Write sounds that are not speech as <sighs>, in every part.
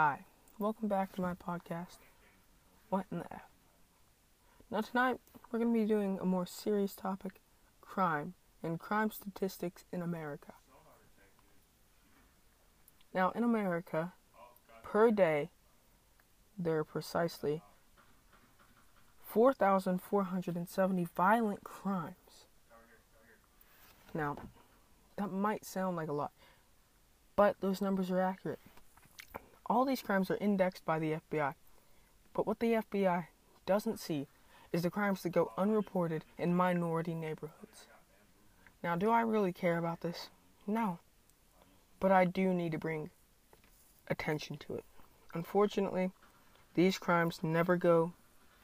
Hi, welcome back to my podcast. What in the F? Now, tonight we're going to be doing a more serious topic crime and crime statistics in America. Now, in America, per day, there are precisely 4,470 violent crimes. Now, that might sound like a lot, but those numbers are accurate. All these crimes are indexed by the FBI, but what the FBI doesn't see is the crimes that go unreported in minority neighborhoods. Now, do I really care about this? No. But I do need to bring attention to it. Unfortunately, these crimes never go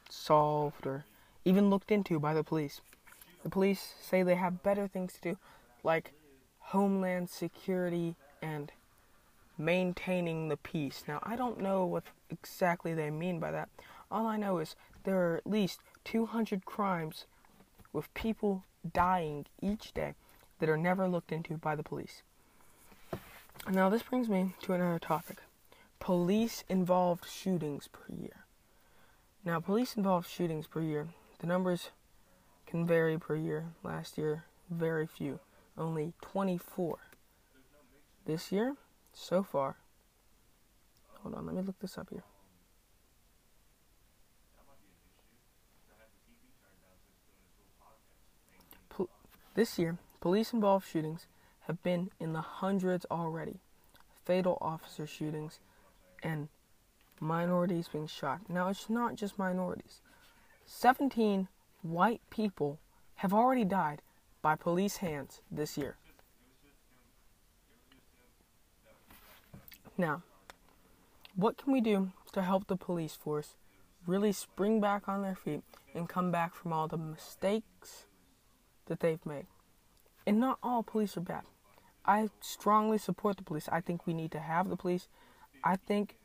solved or even looked into by the police. The police say they have better things to do, like homeland security and maintaining the peace. Now, I don't know what exactly they mean by that. All I know is there are at least 200 crimes with people dying each day that are never looked into by the police. Now, this brings me to another topic police involved shootings per year. Now, police involved shootings per year, the numbers can vary per year. Last year, very few, only 24. This year, so far, hold on, let me look this up here. This year, police involved shootings have been in the hundreds already. Fatal officer shootings and minorities being shot. Now, it's not just minorities. 17 white people have already died by police hands this year. Now, what can we do to help the police force really spring back on their feet and come back from all the mistakes that they've made? And not all police are bad. I strongly support the police. I think we need to have the police. I think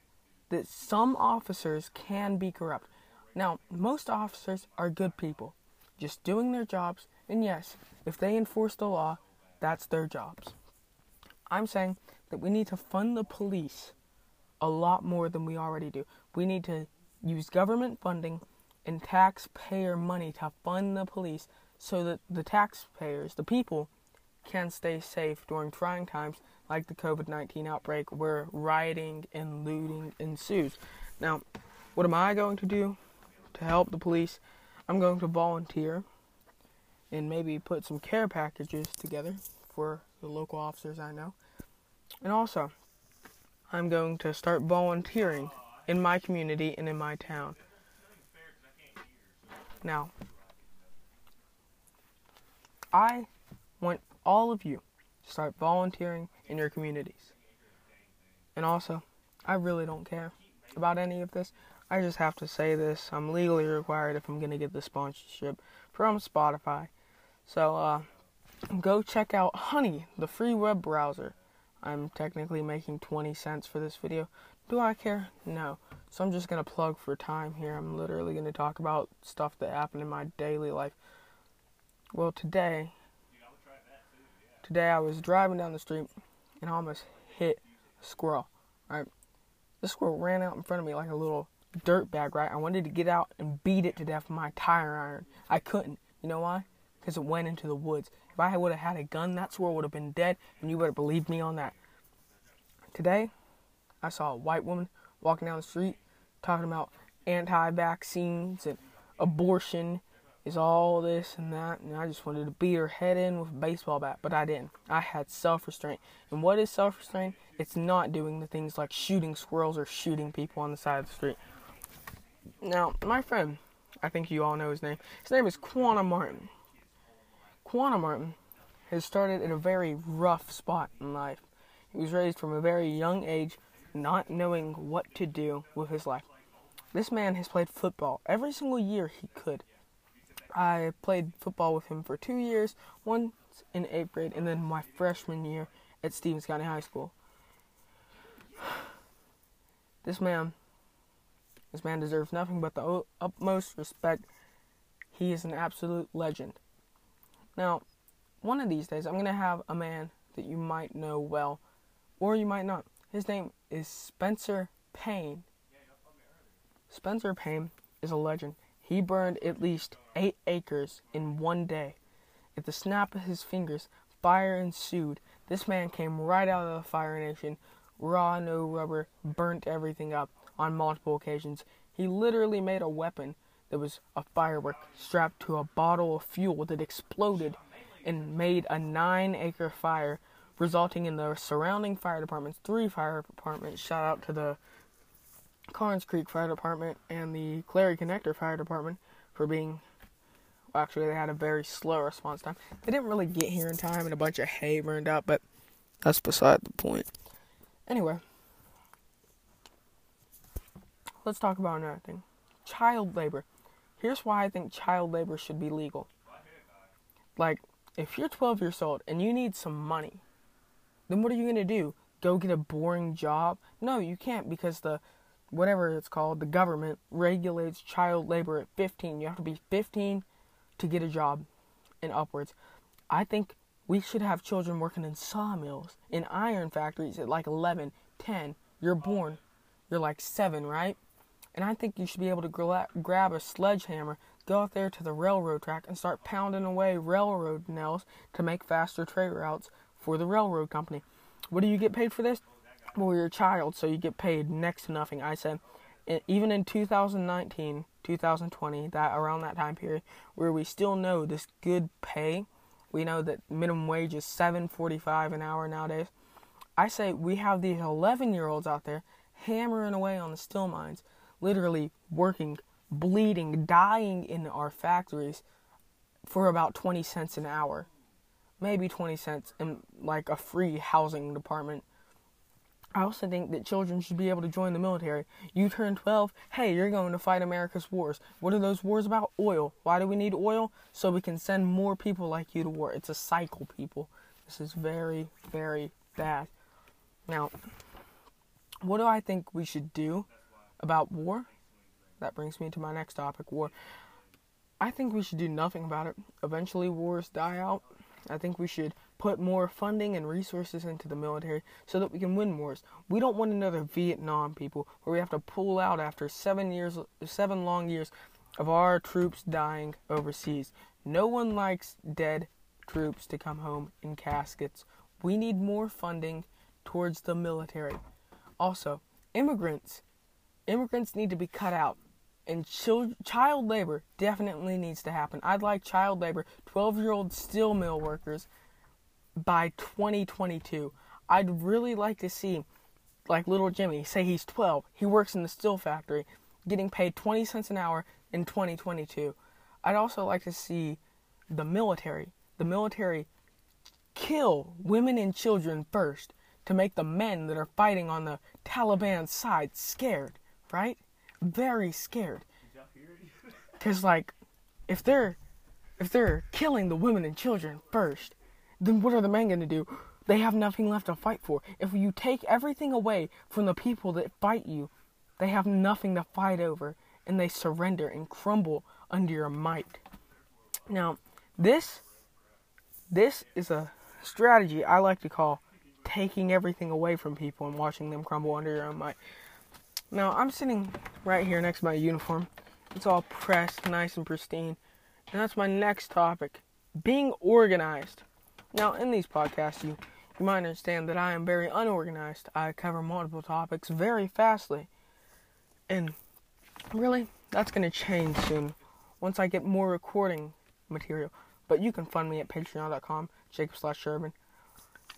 that some officers can be corrupt. Now, most officers are good people, just doing their jobs, and yes, if they enforce the law, that's their jobs. I'm saying that we need to fund the police a lot more than we already do. We need to use government funding and taxpayer money to fund the police so that the taxpayers, the people, can stay safe during trying times like the COVID 19 outbreak where rioting and looting ensues. Now, what am I going to do to help the police? I'm going to volunteer and maybe put some care packages together for the local officers I know. And also, I'm going to start volunteering in my community and in my town. Now, I want all of you to start volunteering in your communities. And also, I really don't care about any of this. I just have to say this. I'm legally required if I'm going to get the sponsorship from Spotify. So, uh, go check out Honey, the free web browser. I'm technically making 20 cents for this video. Do I care? No. So I'm just going to plug for time here. I'm literally going to talk about stuff that happened in my daily life. Well, today, today I was driving down the street and I almost hit a squirrel, right? The squirrel ran out in front of me like a little dirt bag, right? I wanted to get out and beat it to death with my tire iron. I couldn't. You know why? Because it went into the woods. If I would have had a gun, that squirrel would have been dead, and you better believe me on that. Today, I saw a white woman walking down the street talking about anti vaccines and abortion is all this and that, and I just wanted to beat her head in with a baseball bat, but I didn't. I had self restraint. And what is self restraint? It's not doing the things like shooting squirrels or shooting people on the side of the street. Now, my friend, I think you all know his name. His name is Quana Martin. Quana Martin has started at a very rough spot in life. He was raised from a very young age not knowing what to do with his life. This man has played football every single year he could. I played football with him for two years, once in eighth grade, and then my freshman year at Stevens County High School. <sighs> This man, this man deserves nothing but the utmost respect. He is an absolute legend. Now, one of these days, I'm going to have a man that you might know well, or you might not. His name is Spencer Paine. Spencer Paine is a legend. He burned at least eight acres in one day. At the snap of his fingers, fire ensued. This man came right out of the Fire Nation, raw, no rubber, burnt everything up on multiple occasions. He literally made a weapon that was a firework strapped to a bottle of fuel that exploded and made a nine acre fire, resulting in the surrounding fire departments, three fire departments, shout out to the Karnes Creek Fire Department and the Clary Connector Fire Department for being. Well, actually, they had a very slow response time. They didn't really get here in time, and a bunch of hay burned up, but that's beside the point. Anyway, let's talk about another thing child labor. Here's why I think child labor should be legal. Like, if you're 12 years old and you need some money, then what are you going to do? Go get a boring job? No, you can't because the whatever it's called, the government regulates child labor at 15. You have to be 15 to get a job and upwards. I think we should have children working in sawmills, in iron factories at like 11, 10. You're born, you're like 7, right? And I think you should be able to gra- grab a sledgehammer, go out there to the railroad track, and start pounding away railroad nails to make faster trade routes for the railroad company. What do you get paid for this? well, you're a child, so you get paid next to nothing. I said, even in 2019, 2020, that around that time period, where we still know this good pay, we know that minimum wage is 7.45 an hour nowadays. I say we have these 11 year olds out there hammering away on the steel mines, literally working, bleeding, dying in our factories for about 20 cents an hour. Maybe 20 cents in like a free housing department I also think that children should be able to join the military. You turn 12, hey, you're going to fight America's wars. What are those wars about? Oil. Why do we need oil? So we can send more people like you to war. It's a cycle, people. This is very, very bad. Now, what do I think we should do about war? That brings me to my next topic war. I think we should do nothing about it. Eventually, wars die out. I think we should put more funding and resources into the military so that we can win wars. We don't want another Vietnam, people, where we have to pull out after seven years, seven long years of our troops dying overseas. No one likes dead troops to come home in caskets. We need more funding towards the military. Also, immigrants. Immigrants need to be cut out. And child labor definitely needs to happen. I'd like child labor, 12 year old steel mill workers by 2022. I'd really like to see, like little Jimmy, say he's 12, he works in the steel factory, getting paid 20 cents an hour in 2022. I'd also like to see the military, the military kill women and children first to make the men that are fighting on the Taliban side scared, right? Very scared. <laughs> Cuz like if they're if they're killing the women and children first, then what are the men going to do? They have nothing left to fight for. If you take everything away from the people that fight you, they have nothing to fight over and they surrender and crumble under your might. Now, this this is a strategy I like to call taking everything away from people and watching them crumble under your own might. Now, I'm sitting right here next to my uniform. It's all pressed, nice and pristine. And that's my next topic being organized. Now, in these podcasts, you, you might understand that I am very unorganized. I cover multiple topics very fastly. And really, that's going to change soon once I get more recording material. But you can fund me at patreon.com, Jacob slash Sherman.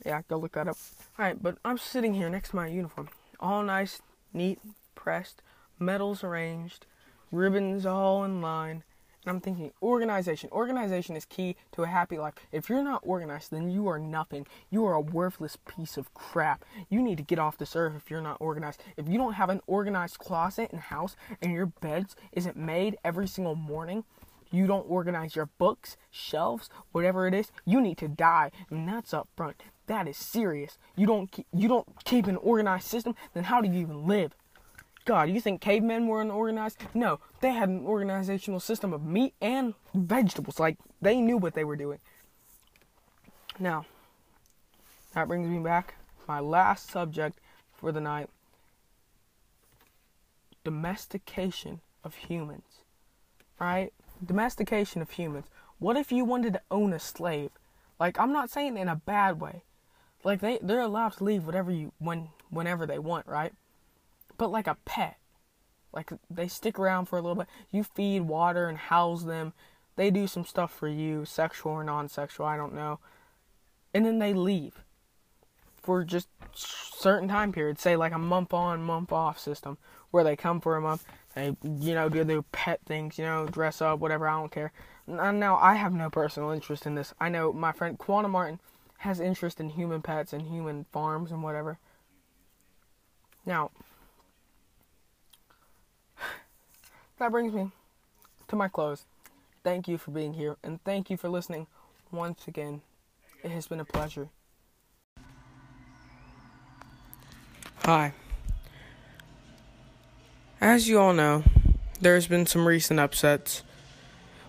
Yeah, go look that up. Alright, but I'm sitting here next to my uniform. All nice, neat, pressed, medals arranged, ribbons all in line, and I'm thinking, organization. Organization is key to a happy life. If you're not organized, then you are nothing. You are a worthless piece of crap. You need to get off this earth if you're not organized. If you don't have an organized closet and house and your beds isn't made every single morning, you don't organize your books, shelves, whatever it is, you need to die. And that's up front. That is serious. You don't keep, you don't keep an organized system, then how do you even live? God, you think cavemen were unorganized? No, they had an organizational system of meat and vegetables. Like, they knew what they were doing. Now, that brings me back my last subject for the night. domestication of humans, right? Domestication of humans. What if you wanted to own a slave? Like I'm not saying in a bad way. Like they they're allowed to leave whatever you when whenever they want, right? But like a pet. Like they stick around for a little bit. You feed, water and house them. They do some stuff for you, sexual or non-sexual, I don't know. And then they leave for just certain time periods, say like a month on, month off system, where they come for a month, they you know do their pet things, you know, dress up, whatever. I don't care. Now I have no personal interest in this. I know my friend Quantum Martin has interest in human pets and human farms and whatever. Now, that brings me to my close. Thank you for being here and thank you for listening once again. It has been a pleasure. Hi. As you all know, there has been some recent upsets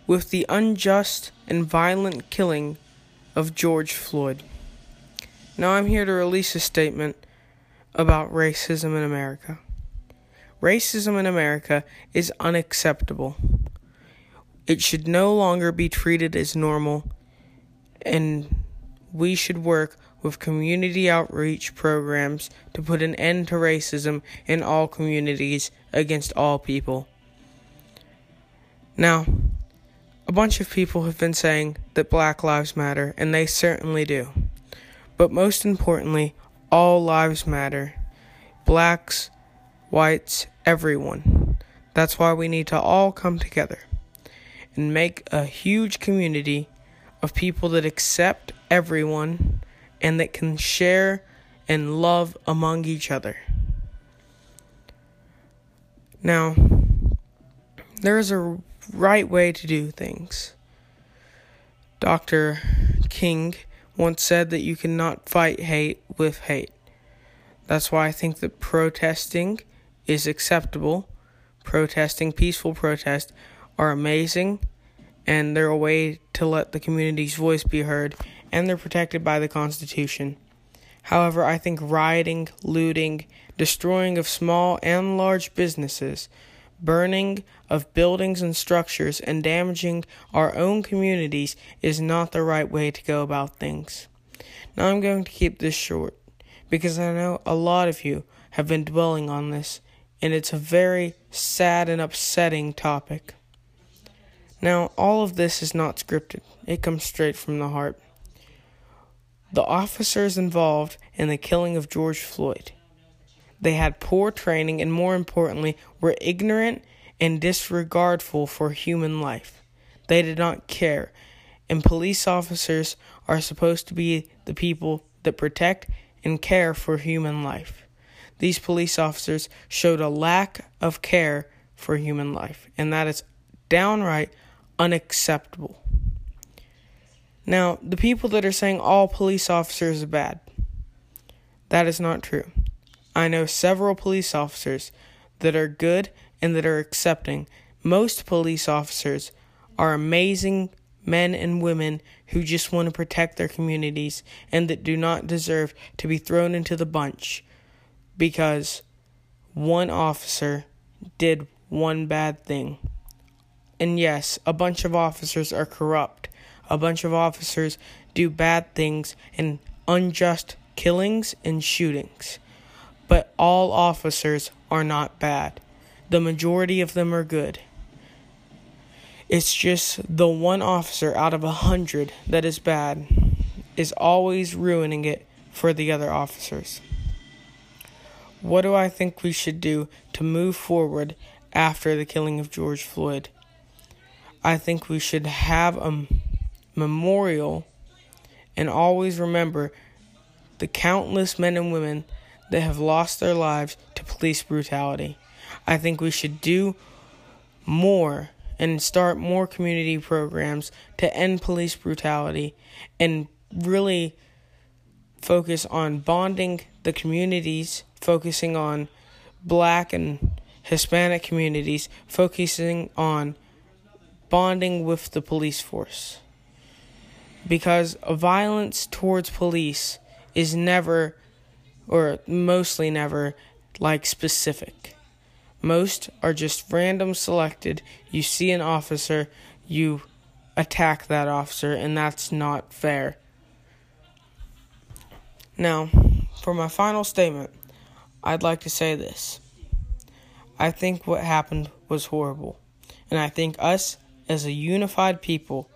with the unjust and violent killing of George Floyd. Now I'm here to release a statement about racism in America. Racism in America is unacceptable. It should no longer be treated as normal, and we should work with community outreach programs to put an end to racism in all communities against all people. Now, a bunch of people have been saying that Black Lives Matter, and they certainly do. But most importantly, all lives matter. Blacks, whites, everyone. That's why we need to all come together and make a huge community of people that accept everyone and that can share and love among each other. Now, there is a right way to do things. Dr. King once said that you cannot fight hate with hate. That's why I think that protesting is acceptable. Protesting, peaceful protest, are amazing, and they're a way to let the community's voice be heard and they're protected by the Constitution. However, I think rioting, looting, destroying of small and large businesses, burning of buildings and structures, and damaging our own communities is not the right way to go about things. Now, I'm going to keep this short because I know a lot of you have been dwelling on this, and it's a very sad and upsetting topic. Now, all of this is not scripted, it comes straight from the heart the officers involved in the killing of George Floyd. They had poor training and, more importantly, were ignorant and disregardful for human life. They did not care, and police officers are supposed to be the people that protect and care for human life. These police officers showed a lack of care for human life, and that is downright unacceptable. Now, the people that are saying all police officers are bad, that is not true. I know several police officers that are good and that are accepting. Most police officers are amazing men and women who just want to protect their communities and that do not deserve to be thrown into the bunch because one officer did one bad thing. And yes, a bunch of officers are corrupt a bunch of officers do bad things and unjust killings and shootings. But all officers are not bad. The majority of them are good. It's just the one officer out of a hundred that is bad is always ruining it for the other officers. What do I think we should do to move forward after the killing of George Floyd? I think we should have a memorial and always remember the countless men and women that have lost their lives to police brutality. I think we should do more and start more community programs to end police brutality and really focus on bonding the communities, focusing on black and Hispanic communities, focusing on bonding with the police force because violence towards police is never or mostly never like specific. Most are just random selected. You see an officer, you attack that officer, and that's not fair. Now, for my final statement, I'd like to say this. I think what happened was horrible, and I think us as a unified people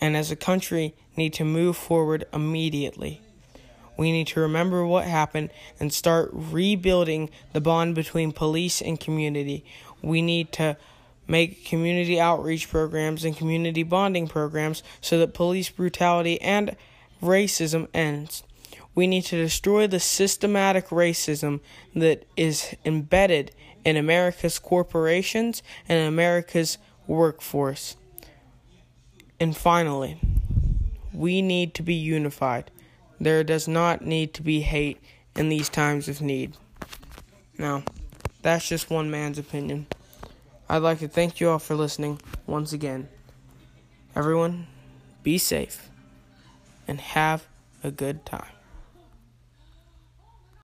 and as a country need to move forward immediately. We need to remember what happened and start rebuilding the bond between police and community. We need to make community outreach programs and community bonding programs so that police brutality and racism ends. We need to destroy the systematic racism that is embedded in America's corporations and America's workforce. And finally, we need to be unified. There does not need to be hate in these times of need. Now, that's just one man's opinion. I'd like to thank you all for listening once again. Everyone, be safe and have a good time.